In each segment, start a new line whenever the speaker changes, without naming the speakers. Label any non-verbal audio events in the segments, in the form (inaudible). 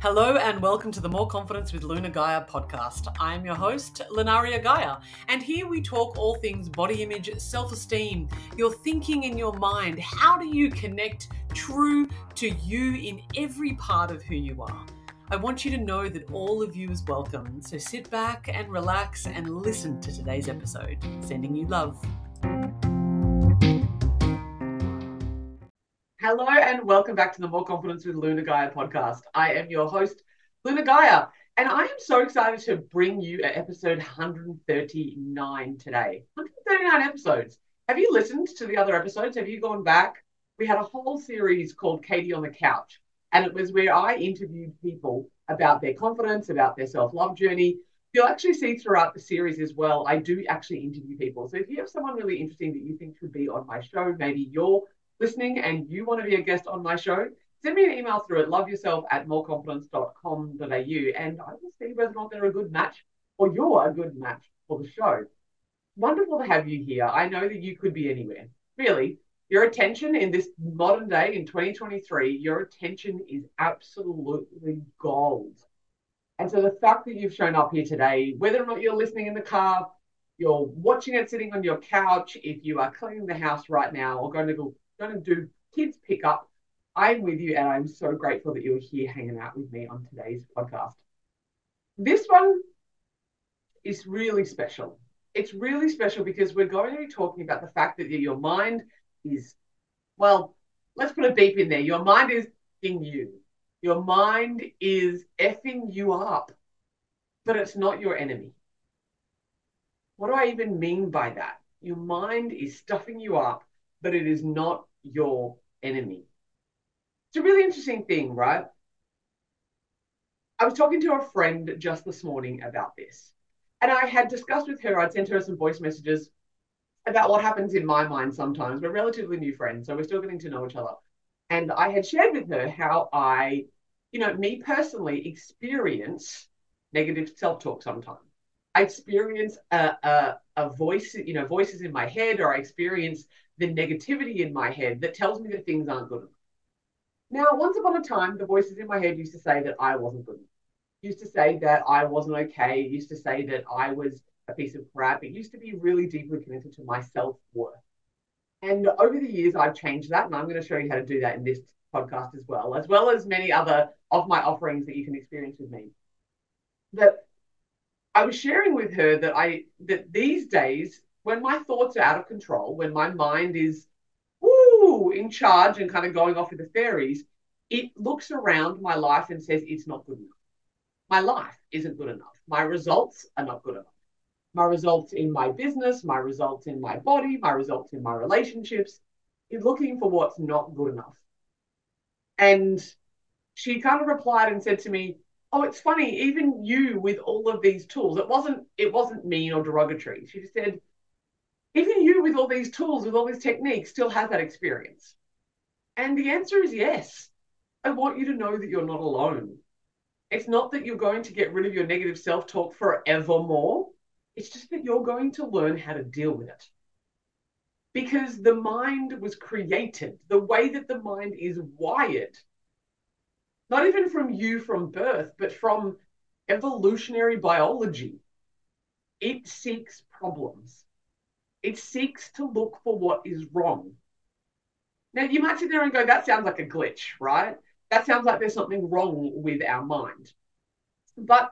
Hello and welcome to the More Confidence with Luna Gaia podcast. I am your host, Lunaria Gaia, and here we talk all things body image, self esteem, your thinking in your mind. How do you connect true to you in every part of who you are? I want you to know that all of you is welcome, so sit back and relax and listen to today's episode. Sending you love. Hello and welcome back to the More Confidence with Luna Gaia podcast. I am your host, Luna Gaia, and I am so excited to bring you episode 139 today. 139 episodes. Have you listened to the other episodes? Have you gone back? We had a whole series called Katie on the Couch, and it was where I interviewed people about their confidence, about their self love journey. You'll actually see throughout the series as well, I do actually interview people. So if you have someone really interesting that you think should be on my show, maybe you're listening and you want to be a guest on my show, send me an email through at loveyourself at moreconfidence.com.au and I will see whether or not they're a good match or you're a good match for the show. Wonderful to have you here. I know that you could be anywhere. Really, your attention in this modern day in 2023, your attention is absolutely gold. And so the fact that you've shown up here today, whether or not you're listening in the car, you're watching it sitting on your couch, if you are cleaning the house right now or going to go going to do kids pick up. I'm with you, and I'm so grateful that you're here hanging out with me on today's podcast. This one is really special. It's really special because we're going to be talking about the fact that your mind is, well, let's put a beep in there. Your mind is in you. Your mind is effing you up, but it's not your enemy. What do I even mean by that? Your mind is stuffing you up, but it is not your enemy. It's a really interesting thing, right? I was talking to a friend just this morning about this, and I had discussed with her, I'd sent her some voice messages about what happens in my mind sometimes. We're relatively new friends, so we're still getting to know each other. And I had shared with her how I, you know, me personally experience negative self talk sometimes. I experience a, a, a voice, you know, voices in my head, or I experience the negativity in my head that tells me that things aren't good enough. Now, once upon a time, the voices in my head used to say that I wasn't good enough. Used to say that I wasn't okay. Used to say that I was a piece of crap. It used to be really deeply connected to my self worth. And over the years, I've changed that, and I'm going to show you how to do that in this podcast as well, as well as many other of my offerings that you can experience with me. That I was sharing with her that I that these days when my thoughts are out of control, when my mind is woo in charge and kind of going off with the fairies, it looks around my life and says it's not good enough. My life isn't good enough. My results are not good enough. My results in my business, my results in my body, my results in my relationships is looking for what's not good enough. And she kind of replied and said to me, "Oh, it's funny. Even you with all of these tools, it wasn't it wasn't mean or derogatory." She just said, even you with all these tools, with all these techniques, still have that experience? And the answer is yes. I want you to know that you're not alone. It's not that you're going to get rid of your negative self talk forevermore. It's just that you're going to learn how to deal with it. Because the mind was created, the way that the mind is wired, not even from you from birth, but from evolutionary biology, it seeks problems. It seeks to look for what is wrong. Now, you might sit there and go, that sounds like a glitch, right? That sounds like there's something wrong with our mind. But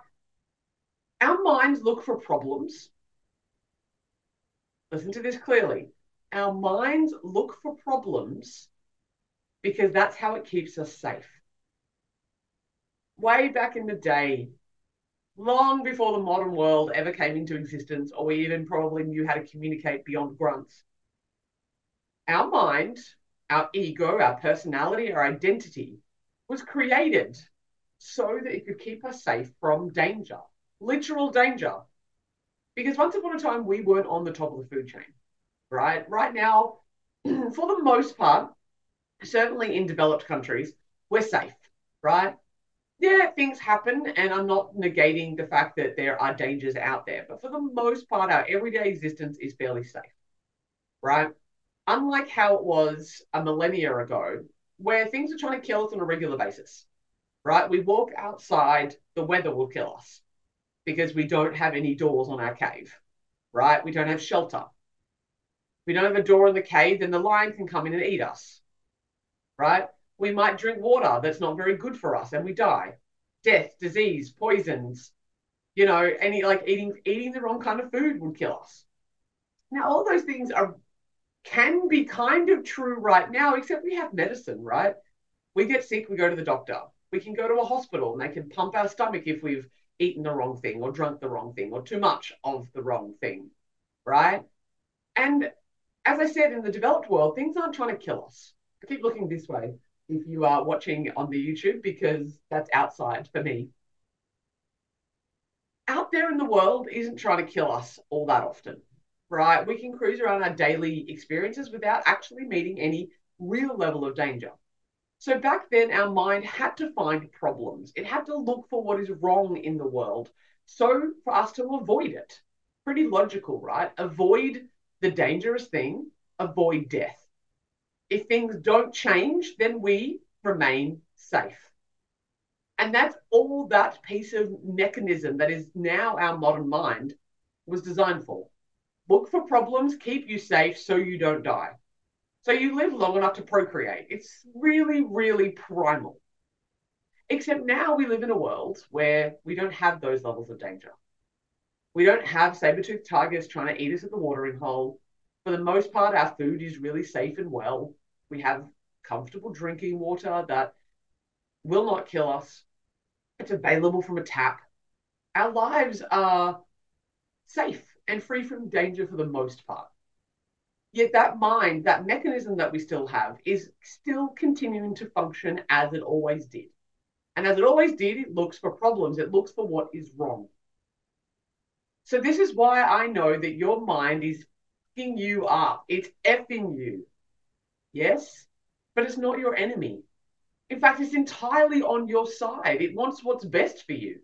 our minds look for problems. Listen to this clearly. Our minds look for problems because that's how it keeps us safe. Way back in the day, long before the modern world ever came into existence, or we even probably knew how to communicate beyond grunts. Our mind, our ego, our personality, our identity was created so that it could keep us safe from danger, literal danger. Because once upon a time, we weren't on the top of the food chain, right? Right now, (clears throat) for the most part, certainly in developed countries, we're safe, right? Yeah, things happen, and I'm not negating the fact that there are dangers out there. But for the most part, our everyday existence is fairly safe, right? Unlike how it was a millennia ago, where things are trying to kill us on a regular basis. right? We walk outside, the weather will kill us because we don't have any doors on our cave, right? We don't have shelter. we don't have a door in the cave, then the lion can come in and eat us, right? We might drink water that's not very good for us and we die. Death, disease, poisons, you know, any like eating eating the wrong kind of food would kill us. Now, all those things are can be kind of true right now, except we have medicine, right? We get sick, we go to the doctor. We can go to a hospital and they can pump our stomach if we've eaten the wrong thing or drunk the wrong thing or too much of the wrong thing, right? And as I said, in the developed world, things aren't trying to kill us. I keep looking this way if you are watching on the YouTube because that's outside for me. Out there in the world isn't trying to kill us all that often, right? We can cruise around our daily experiences without actually meeting any real level of danger. So back then, our mind had to find problems. It had to look for what is wrong in the world. So for us to avoid it, pretty logical, right? Avoid the dangerous thing, avoid death. If things don't change, then we remain safe. And that's all that piece of mechanism that is now our modern mind was designed for. Look for problems, keep you safe so you don't die. So you live long enough to procreate. It's really, really primal. Except now we live in a world where we don't have those levels of danger. We don't have saber-toothed tigers trying to eat us at the watering hole. For the most part, our food is really safe and well. We have comfortable drinking water that will not kill us. It's available from a tap. Our lives are safe and free from danger for the most part. Yet that mind, that mechanism that we still have, is still continuing to function as it always did. And as it always did, it looks for problems, it looks for what is wrong. So, this is why I know that your mind is effing you up. It's effing you. Yes, but it's not your enemy. In fact, it's entirely on your side. It wants what's best for you.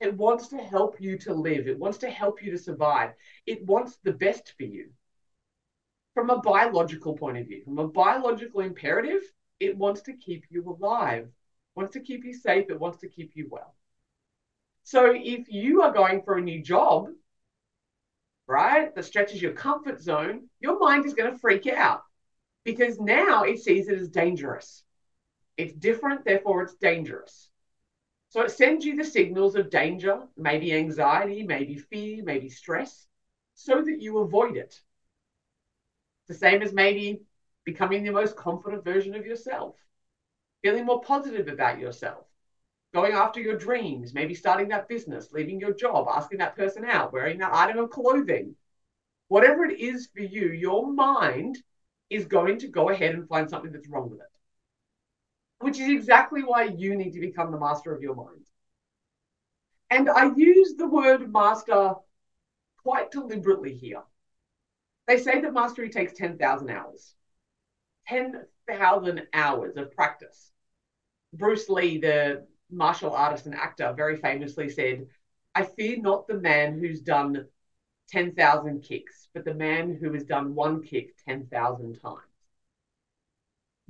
It wants to help you to live. It wants to help you to survive. It wants the best for you from a biological point of view, from a biological imperative, it wants to keep you alive, wants to keep you safe, it wants to keep you well. So if you are going for a new job, right, that stretches your comfort zone, your mind is going to freak out because now it sees it as dangerous. It's different, therefore it's dangerous. So it sends you the signals of danger, maybe anxiety, maybe fear, maybe stress, so that you avoid it the same as maybe becoming the most confident version of yourself, feeling more positive about yourself, going after your dreams, maybe starting that business, leaving your job, asking that person out, wearing that item of clothing. Whatever it is for you, your mind is going to go ahead and find something that's wrong with it, which is exactly why you need to become the master of your mind. And I use the word master quite deliberately here they say that mastery takes 10,000 hours. 10,000 hours of practice. Bruce Lee, the martial artist and actor, very famously said, I fear not the man who's done 10,000 kicks, but the man who has done one kick 10,000 times.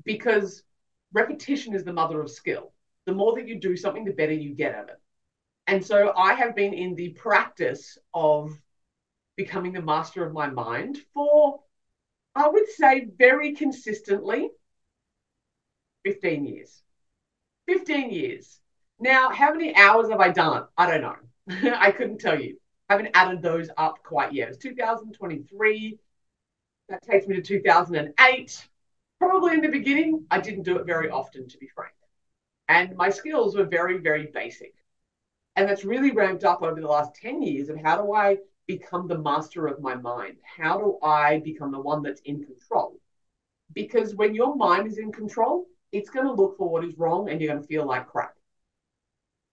Because repetition is the mother of skill. The more that you do something, the better you get at it. And so I have been in the practice of becoming the master of my mind for, I would say, very consistently 15 years. 15 years. Now, how many hours have I done? I don't know. (laughs) I couldn't tell you. I haven't added those up quite yet. It's 2023. That takes me to 2008. Probably in the beginning, I didn't do it very often, to be frank. And my skills were very, very basic. And that's really ramped up over the last 10 years of how do I become the master of my mind? How do I become the one that's in control? Because when your mind is in control, it's going to look for what is wrong and you're going to feel like crap.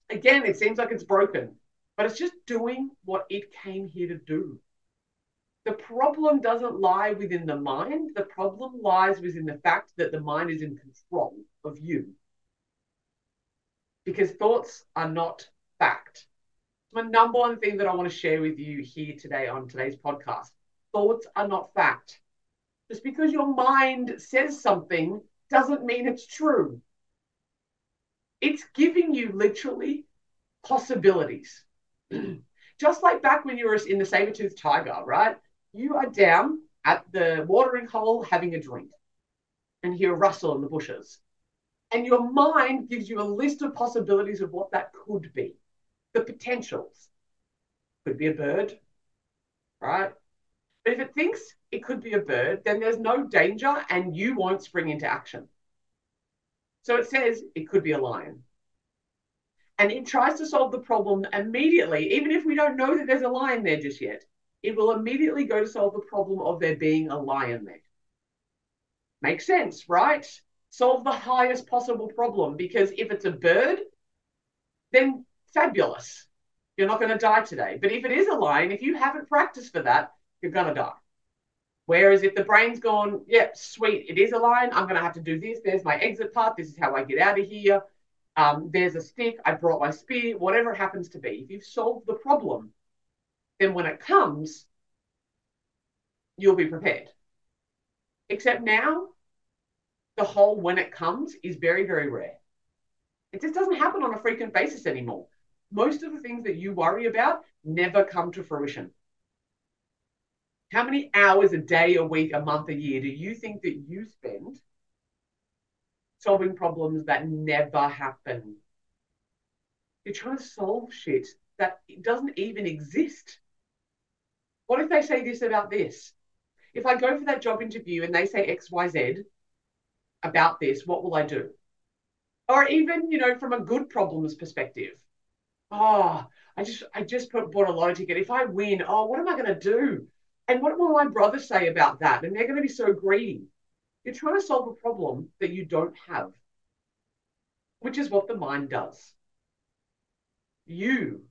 Again, it seems like it's broken, but it's just doing what it came here to do. The problem doesn't lie within the mind, the problem lies within the fact that the mind is in control of you. Because thoughts are not fact my number one thing that I want to share with you here today on today's podcast. Thoughts are not fact. Just because your mind says something doesn't mean it's true. It's giving you literally possibilities. (clears throat) Just like back when you were in the saber-toothed tiger, right? You are down at the watering hole having a drink and hear a rustle in the bushes. And your mind gives you a list of possibilities of what that could be, the potentials. Could be a bird, right? But if it thinks it could be a bird, then there's no danger and you won't spring into action. So it says it could be a lion. And it tries to solve the problem immediately, even if we don't know that there's a lion there just yet. It will immediately go to solve the problem of there being a lion there. Makes sense, right? Solve the highest possible problem because if it's a bird, then fabulous. You're not going to die today. But if it is a lion, if you haven't practiced for that, you're going to die. Whereas if the brain's gone, yep, yeah, sweet, it is a lion, I'm going to have to do this. There's my exit path. This is how I get out of here. Um, there's a stick. I brought my spear, whatever it happens to be. If you've solved the problem, then when it comes, you'll be prepared. Except now, the whole when it comes is very, very rare. It just doesn't happen on a frequent basis anymore. Most of the things that you worry about never come to fruition. How many hours a day, a week, a month, a year do you think that you spend solving problems that never happen? You're trying to solve shit that doesn't even exist. What if they say this about this? If I go for that job interview and they say XYZ about this, what will I do? Or even, you know, from a good problems perspective. Oh, I just I just put, bought a lottery ticket. If I win, oh, what am I going to do? And what will my brothers say about that? And they're going to be so greedy. You're trying to solve a problem that you don't have, which is what the mind does. You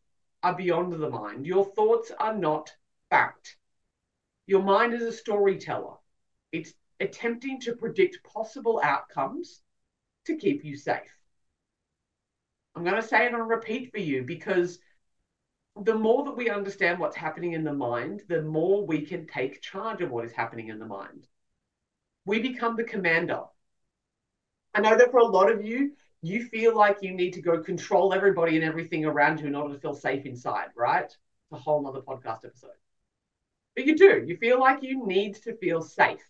are beyond the mind. Your thoughts are not fact. Your mind is a storyteller. It's attempting to predict possible outcomes to keep you safe. I'm going to say it on repeat for you because the more that we understand what's happening in the mind, the more we can take charge of what is happening in the mind. We become the commander. I know that for a lot of you, you feel like you need to go control everybody and everything around you in order to feel safe inside, right? It's a whole other podcast episode. But you do. You feel like you need to feel safe.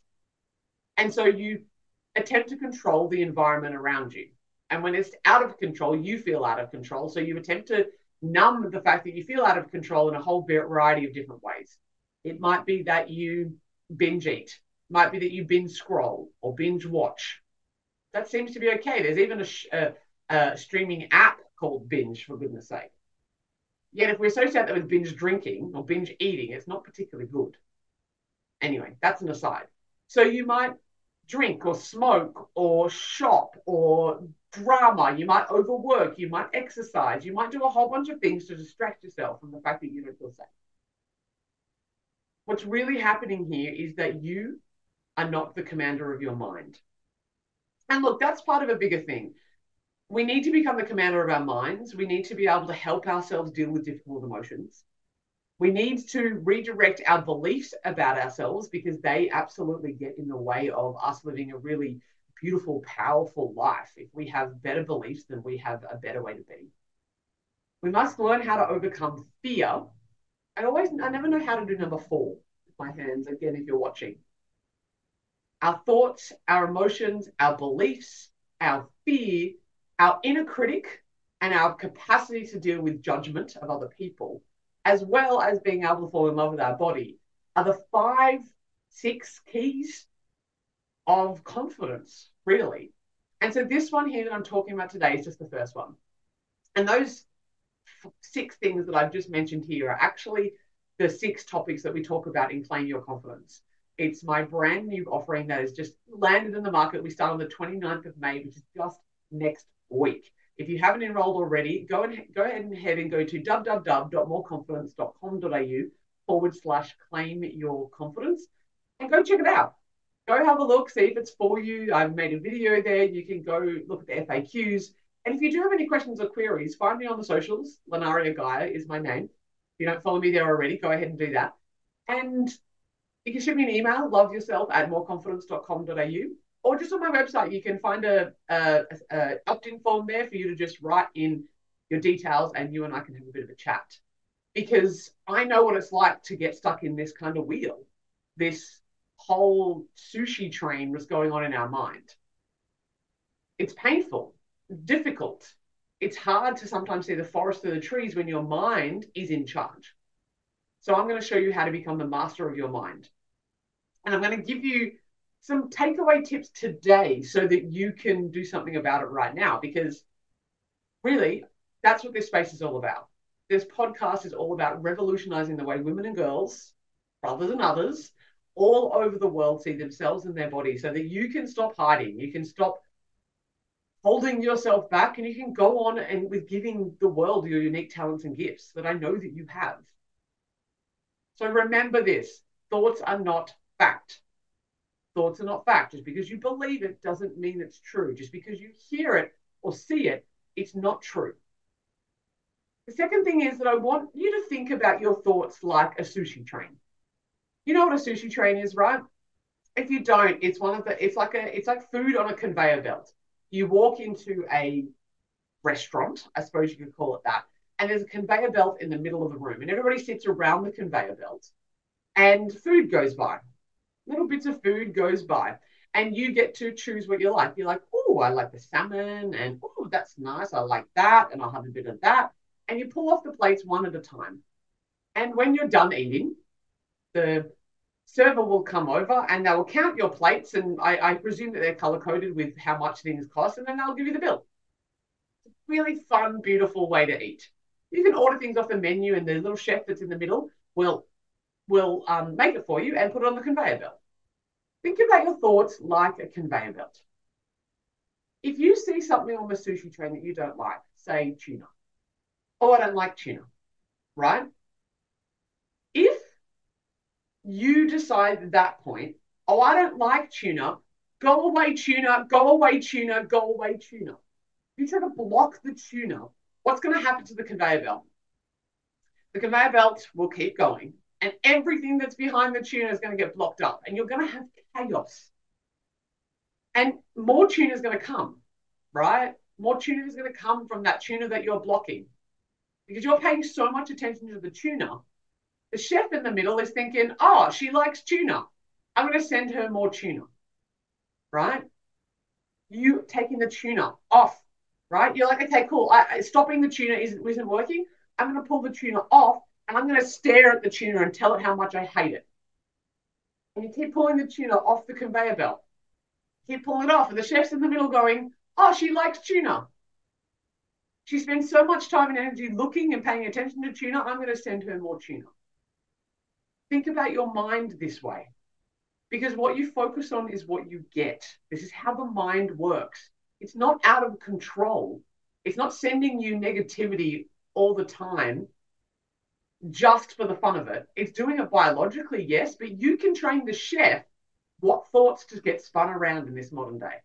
And so you attempt to control the environment around you. And when it's out of control, you feel out of control. So you attempt to numb the fact that you feel out of control in a whole variety of different ways. It might be that you binge eat, might be that you binge scroll or binge watch. That seems to be okay. There's even a, a, uh, a streaming app called Binge, for goodness sake. Yet, if we associate that with binge drinking or binge eating, it's not particularly good. Anyway, that's an aside. So you might drink or smoke or shop or drama. You might overwork. You might exercise. You might do a whole bunch of things to distract yourself from the fact that you don't feel safe. What's really happening here is that you are not the commander of your mind. And look, that's part of a bigger thing. We need to become the commander of our minds. We need to be able to help ourselves deal with difficult emotions. We need to redirect our beliefs about ourselves because they absolutely get in the way of us living a really beautiful, powerful life. If we have better beliefs, then we have a better way to be. We must learn how to overcome fear. I always, I never know how to do number four with my hands, again, if you're watching. Our thoughts, our emotions, our beliefs, our fear, our inner critic, and our capacity to deal with judgment of other people as well as being able to fall in love with our body, are the five, six keys of confidence, really. And so this one here that I'm talking about today is just the first one. And those six things that I've just mentioned here are actually the six topics that we talk about in Claim Your Confidence. It's my brand new offering that has just landed in the market. We start on the 29th of May, which is just next week. If you haven't enrolled already, go and go ahead and head and go to www.moreconfidence.com.au forward slash claim your confidence and go check it out. Go have a look, see if it's for you. I've made a video there. You can go look at the FAQs. And if you do have any questions or queries, find me on the socials. Lunaria Gaia is my name. If you don't follow me there already, go ahead and do that. And you can shoot me an email, love yourself at moreconfidence.com.au or just on my website, you can find a, a, a opt-in form there for you to just write in your details, and you and I can have a bit of a chat. Because I know what it's like to get stuck in this kind of wheel, this whole sushi train was going on in our mind. It's painful, difficult. It's hard to sometimes see the forest through the trees when your mind is in charge. So I'm going to show you how to become the master of your mind. And I'm going to give you some takeaway tips today so that you can do something about it right now. Because really, that's what this space is all about. This podcast is all about revolutionizing the way women and girls, brothers and others, all over the world see themselves and their bodies so that you can stop hiding. You can stop holding yourself back and you can go on and with giving the world your unique talents and gifts that I know that you have. So remember this thoughts are not fact. Thoughts are not fact. Just because you believe it doesn't mean it's true. Just because you hear it or see it, it's not true. The second thing is that I want you to think about your thoughts like a sushi train. You know what a sushi train is, right? If you don't, it's one of the it's like a it's like food on a conveyor belt. You walk into a restaurant, I suppose you could call it that, and there's a conveyor belt in the middle of the room, and everybody sits around the conveyor belt, and food goes by little bits of food goes by and you get to choose what you like. You're like, oh, I like the salmon, and oh, that's nice. I like that, and I'll have a bit of that. And you pull off the plates one at a time. And when you're done eating, the server will come over and they will count your plates. And I, I presume that they're color coded with how much things cost, and then they'll give you the bill. It's a really fun, beautiful way to eat. You can order things off the menu, and the little chef that's in the middle will will um, make it for you and put it on the conveyor belt. Think about your thoughts like a conveyor belt. If you see something on the sushi train that you don't like, say tuna, oh, I don't like tuna, right? If you decide at that point, oh, I don't like tuna, go away, tuna, go away, tuna, go away, tuna. You try to block the tuna, what's going to happen to the conveyor belt? The conveyor belt will keep going and everything that's behind the tuna is going to get blocked up and you're going to have chaos. And more tuna is going to come, right? More tuna is going to come from that tuna that you're blocking because you're paying so much attention to the tuna. The chef in the middle is thinking, oh, she likes tuna. I'm going to send her more tuna, right? You taking the tuna off, right? You're like, okay, cool. I, stopping the tuna isn't, isn't working. I'm going to pull the tuna off I'm going to stare at the tuna and tell it how much I hate it. And you keep pulling the tuna off the conveyor belt. Keep pulling it off. And the chef's in the middle going, Oh, she likes tuna. She spends so much time and energy looking and paying attention to tuna. I'm going to send her more tuna. Think about your mind this way because what you focus on is what you get. This is how the mind works. It's not out of control, it's not sending you negativity all the time just for the fun of it. It's doing it biologically, yes, but you can train the chef what thoughts to get spun around in this modern day.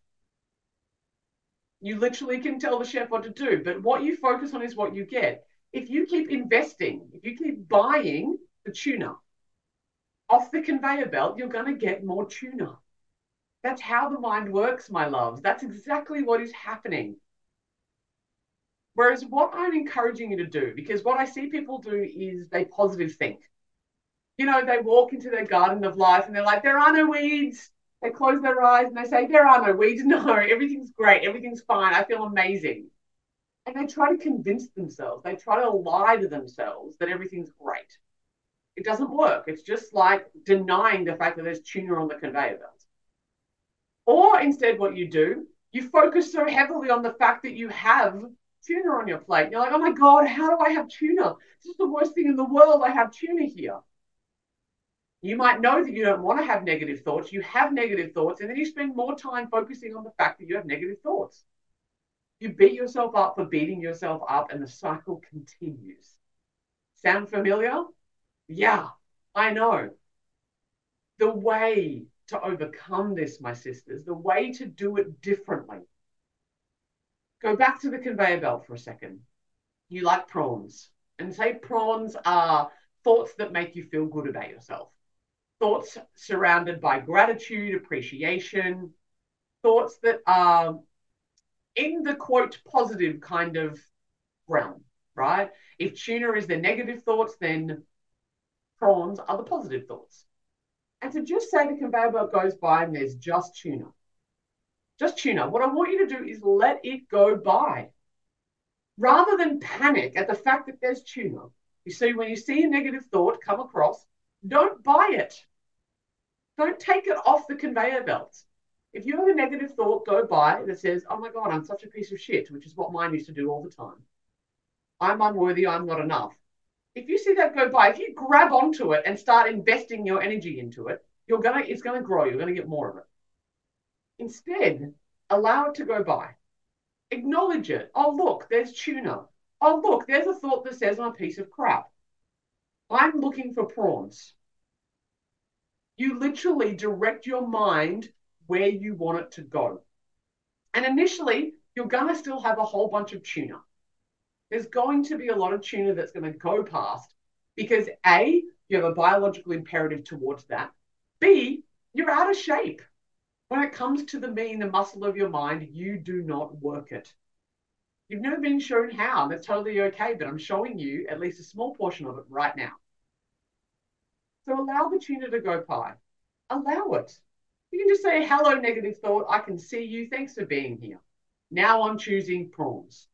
You literally can tell the chef what to do, but what you focus on is what you get. If you keep investing, if you keep buying the tuna off the conveyor belt, you're going to get more tuna. That's how the mind works, my loves. That's exactly what is happening. Whereas what I'm encouraging you to do, because what I see people do is they positive think. You know, they walk into their garden of life and they're like, there are no weeds. They close their eyes and they say, there are no weeds. (laughs) No, everything's great. Everything's fine. I feel amazing. And they try to convince themselves, they try to lie to themselves that everything's great. It doesn't work. It's just like denying the fact that there's tuna on the conveyor belt. Or instead, what you do, you focus so heavily on the fact that you have tuna on your plate. You're like, oh my God, how do I have tuna? This is the worst thing in the world. I have tuna here. You might know that you don't want to have negative thoughts. You have negative thoughts, and then you spend more time focusing on the fact that you have negative thoughts. You beat yourself up for beating yourself up, and the cycle continues. Sound familiar? Yeah, I know. The way to overcome this, my sisters, the way to do it differently Go back to the conveyor belt for a second. You like prawns, and say prawns are thoughts that make you feel good about yourself. Thoughts surrounded by gratitude, appreciation, thoughts that are in the quote positive kind of realm, right? If tuna is the negative thoughts, then prawns are the positive thoughts. And to just say the conveyor belt goes by and there's just tuna, just tuna, what I want you to do is let it go by. Rather than panic at the fact that there's tuna, you see, when you see a negative thought come across, don't buy it. Don't take it off the conveyor belt. If you have a negative thought go by that says, oh my God, I'm such a piece of shit, which is what mine used to do all the time. I'm unworthy, I'm not enough. If you see that go by, if you grab onto it and start investing your energy into it, you're gonna it's gonna grow, you're gonna get more of it. Instead, allow it to go by. Acknowledge it. Oh, look, there's tuna. Oh, look, there's a thought that says I'm a piece of crap. I'm looking for prawns. You literally direct your mind where you want it to go. And initially, you're going to still have a whole bunch of tuna. There's going to be a lot of tuna that's going to go past because A, you have a biological imperative towards that. B, you're out of shape. When it comes to the and the muscle of your mind, you do not work it. You've never been shown how. And that's totally okay, but I'm showing you at least a small portion of it right now. So allow the tuna to go pie. Allow it. You can just say, hello, negative thought. I can see you. Thanks for being here. Now I'm choosing prawns.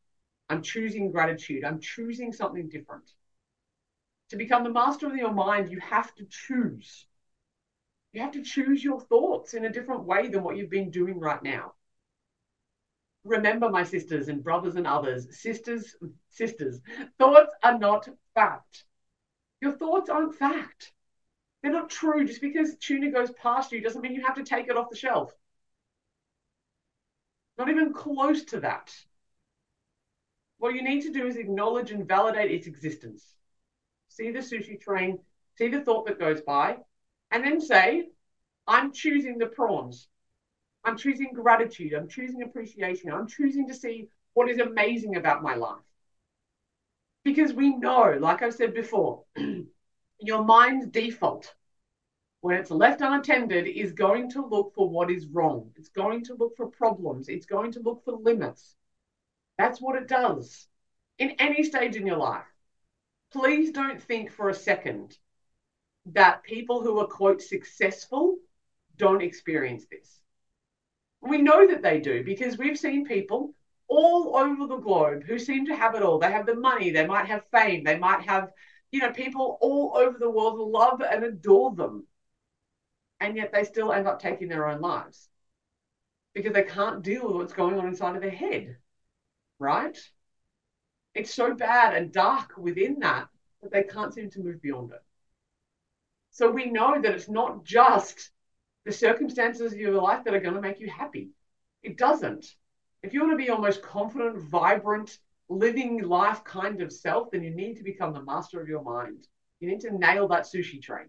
I'm choosing gratitude. I'm choosing something different. To become the master of your mind, you have to choose. You have to choose your thoughts in a different way than what you've been doing right now. Remember, my sisters and brothers and others, sisters, sisters, thoughts are not fact. Your thoughts aren't fact. They're not true. Just because tuna goes past you doesn't mean you have to take it off the shelf. Not even close to that. What you need to do is acknowledge and validate its existence. See the sushi train, see the thought that goes by, and then say, I'm choosing the prawns. I'm choosing gratitude. I'm choosing appreciation. I'm choosing to see what is amazing about my life. Because we know, like I've said before, (clears throat) your mind's default, when it's left unattended, is going to look for what is wrong. It's going to look for problems. It's going to look for limits. That's what it does in any stage in your life. Please don't think for a second that people who are, quote, successful don't experience this. We know that they do because we've seen people all over the globe who seem to have it all. They have the money, they might have fame, they might have you know, people all over the world love and adore them. And yet they still end up taking their own lives because they can't deal with what's going on inside of their head. Right? It's so bad and dark within that that they can't seem to move beyond it. So we know that it's not just the circumstances of your life that are going to make you happy. It doesn't. If you want to be your most confident, vibrant, living life kind of self, then you need to become the master of your mind. You need to nail that sushi train.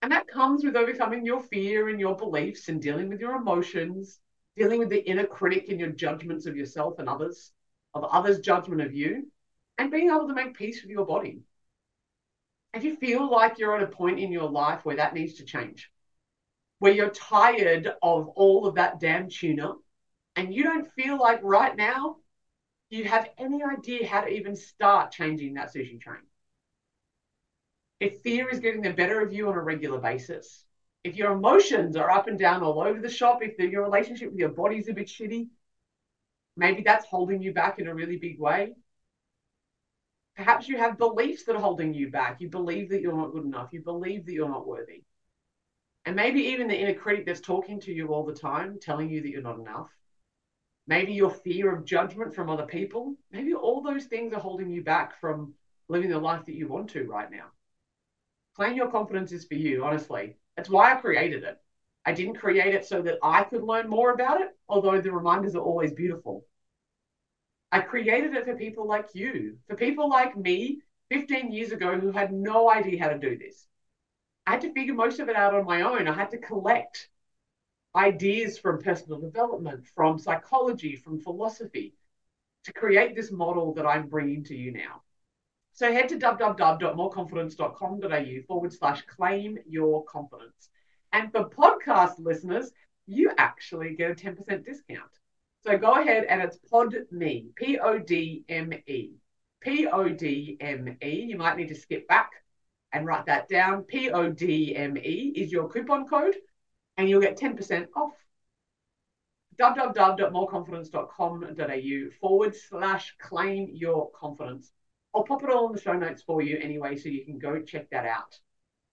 And that comes with overcoming your fear and your beliefs and dealing with your emotions, dealing with the inner critic and your judgments of yourself and others, of others' judgment of you, and being able to make peace with your body. If you feel like you're at a point in your life where that needs to change, where you're tired of all of that damn tuna, and you don't feel like right now you have any idea how to even start changing that sushi train? If fear is getting the better of you on a regular basis, if your emotions are up and down all over the shop, if your relationship with your body's a bit shitty, maybe that's holding you back in a really big way. Perhaps you have beliefs that are holding you back. You believe that you're not good enough. You believe that you're not worthy. And maybe even the inner critic that's talking to you all the time, telling you that you're not enough maybe your fear of judgment from other people, maybe all those things are holding you back from living the life that you want to right now. Claim your confidence is for you, honestly. That's why I created it. I didn't create it so that I could learn more about it, although the reminders are always beautiful. I created it for people like you, for people like me 15 years ago who had no idea how to do this. I had to figure most of it out on my own. I had to collect ideas from personal development, from psychology, from philosophy to create this model that I'm bringing to you now. So head to www.moreconfidence.com.au forward slash claim your confidence. And for podcast listeners, you actually get a 10% discount. So go ahead and it's PodMe, P O D M E. P O D M E. You might need to skip back and write that down. P O D M E is your coupon code, and you'll get 10% off. www.moreconfidence.com.au forward slash claim your confidence. I'll pop it all in the show notes for you anyway, so you can go check that out.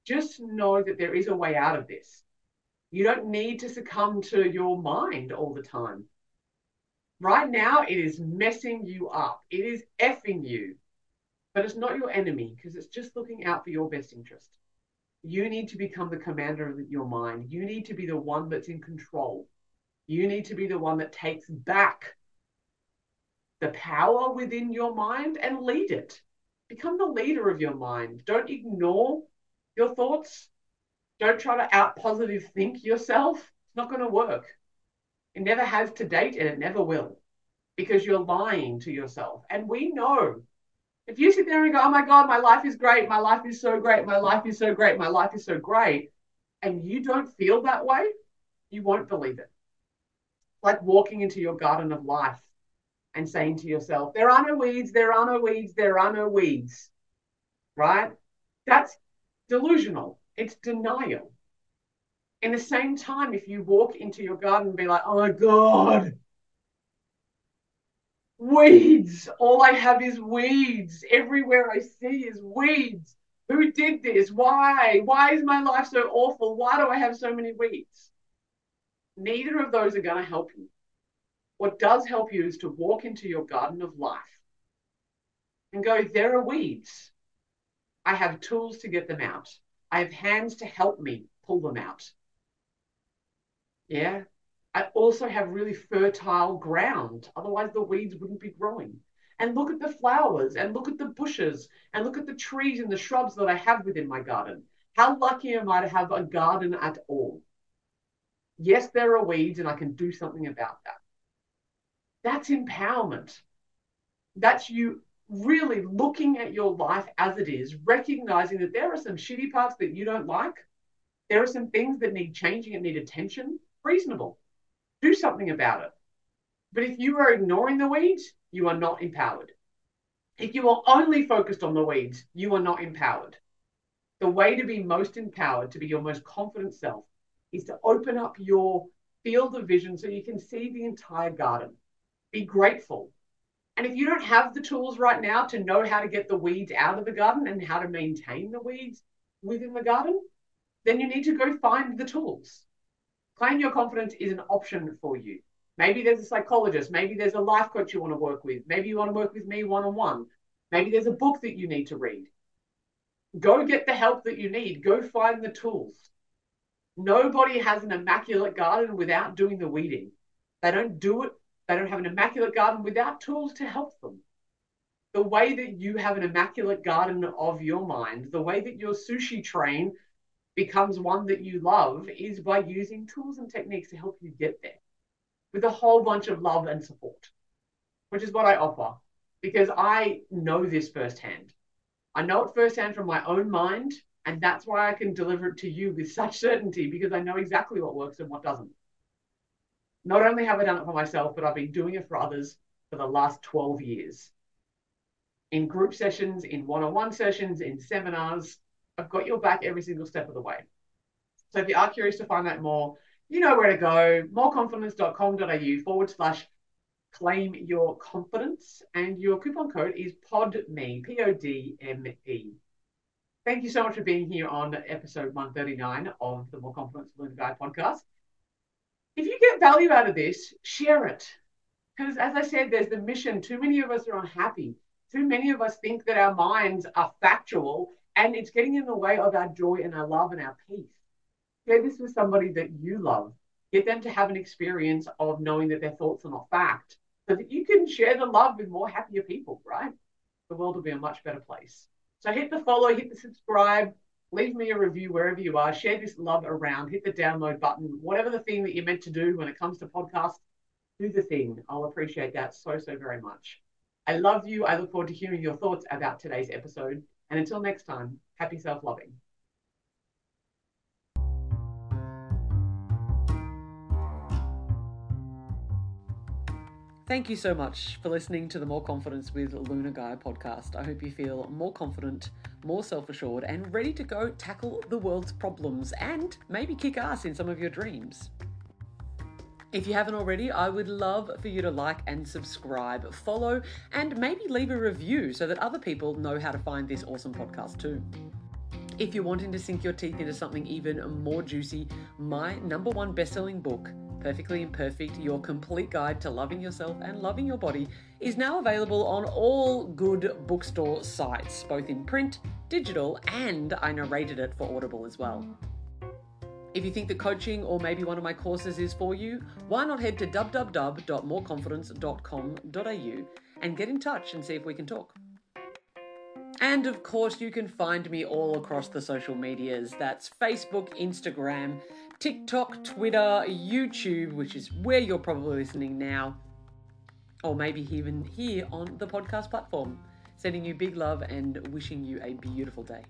Just know that there is a way out of this. You don't need to succumb to your mind all the time. Right now, it is messing you up. It is effing you. But it's not your enemy because it's just looking out for your best interest. You need to become the commander of your mind. You need to be the one that's in control. You need to be the one that takes back the power within your mind and lead it. Become the leader of your mind. Don't ignore your thoughts. Don't try to out positive think yourself. It's not going to work. It never has to date and it never will because you're lying to yourself. And we know if you sit there and go, oh my God, my life is great, my life is so great, my life is so great, my life is so great, and you don't feel that way, you won't believe it. Like walking into your garden of life and saying to yourself, there are no weeds, there are no weeds, there are no weeds, right? That's delusional. It's denial. In the same time, if you walk into your garden and be like, oh my God, weeds. All I have is weeds. Everywhere I see is weeds. Who did this? Why? Why is my life so awful? Why do I have so many weeds? Neither of those are going to help you. What does help you is to walk into your garden of life and go, there are weeds. I have tools to get them out. I have hands to help me pull them out. Yeah. I also have really fertile ground. Otherwise, the weeds wouldn't be growing. And look at the flowers and look at the bushes and look at the trees and the shrubs that I have within my garden. How lucky am I to have a garden at all? Yes, there are weeds and I can do something about that. That's empowerment. That's you really looking at your life as it is, recognizing that there are some shitty parts that you don't like. There are some things that need changing and need attention. Reasonable. Do something about it. But if you are ignoring the weeds, you are not empowered. If you are only focused on the weeds, you are not empowered. The way to be most empowered, to be your most confident self, is to open up your field of vision so you can see the entire garden. Be grateful and if you don't have the tools right now to know how to get the weeds out of the garden and how to maintain the weeds within the garden, then you need to go find the tools. Claim your confidence is an option for you. Maybe there's a psychologist, maybe there's a life coach you want to work with, maybe you want to work with me one on one, maybe there's a book that you need to read. Go get the help that you need, go find the tools. Nobody has an immaculate garden without doing the weeding. They don't do it they don't have an immaculate garden without tools to help them. The way that you have an immaculate garden of your mind, the way that your sushi train becomes one that you love is by using tools and techniques to help you get there with a whole bunch of love and support, which is what I offer because I know this firsthand. I know it firsthand from my own mind, and that's why I can deliver it to you with such certainty because I know exactly what works and what doesn't. Not only have I done it for myself, but I've been doing it for others for the last 12 years. In group sessions, in one on one sessions, in seminars, I've got your back every single step of the way. So if you are curious to find out more, you know where to go moreconfidence.com.au forward slash claim your confidence. And your coupon code is PODME, P O D M E. Thank you so much for being here on episode 139 of the More Confidence Luna Gaia podcast if you get value out of this, share it. Because as I said, there's the mission. Too many of us are unhappy. Too many of us think that our minds are factual and it's getting in the way of our joy and our love and our peace. Share this with somebody that you love. Get them to have an experience of knowing that their thoughts are not fact so that you can share the love with more happier people, right? The world will be a much better place. So hit the follow, hit the subscribe, leave me a review wherever you are. Share this love around. Hit the download button. Whatever the thing that you're meant to do when it comes to podcasts, do the thing. I'll appreciate that so, so very much. I love you. I look forward to hearing your thoughts about today's episode. And until next time, happy self loving. Thank you so much for listening to the More Confidence with Luna Gaia podcast. I hope you feel more confident, more self assured, and ready to go tackle the world's problems and maybe kick ass in some of your dreams. If you haven't already, I would love for you to like and subscribe, follow, and maybe leave a review so that other people know how to find this awesome podcast too. If you're wanting to sink your teeth into something even more juicy, my number one best selling book, Perfectly Imperfect Your Complete Guide to Loving Yourself and Loving Your Body, is now available on all good bookstore sites, both in print, digital, and I narrated it for Audible as well. If you think that coaching or maybe one of my courses is for you, why not head to www.moreconfidence.com.au and get in touch and see if we can talk. And of course, you can find me all across the social medias. That's Facebook, Instagram, TikTok, Twitter, YouTube, which is where you're probably listening now, or maybe even here on the podcast platform. Sending you big love and wishing you a beautiful day.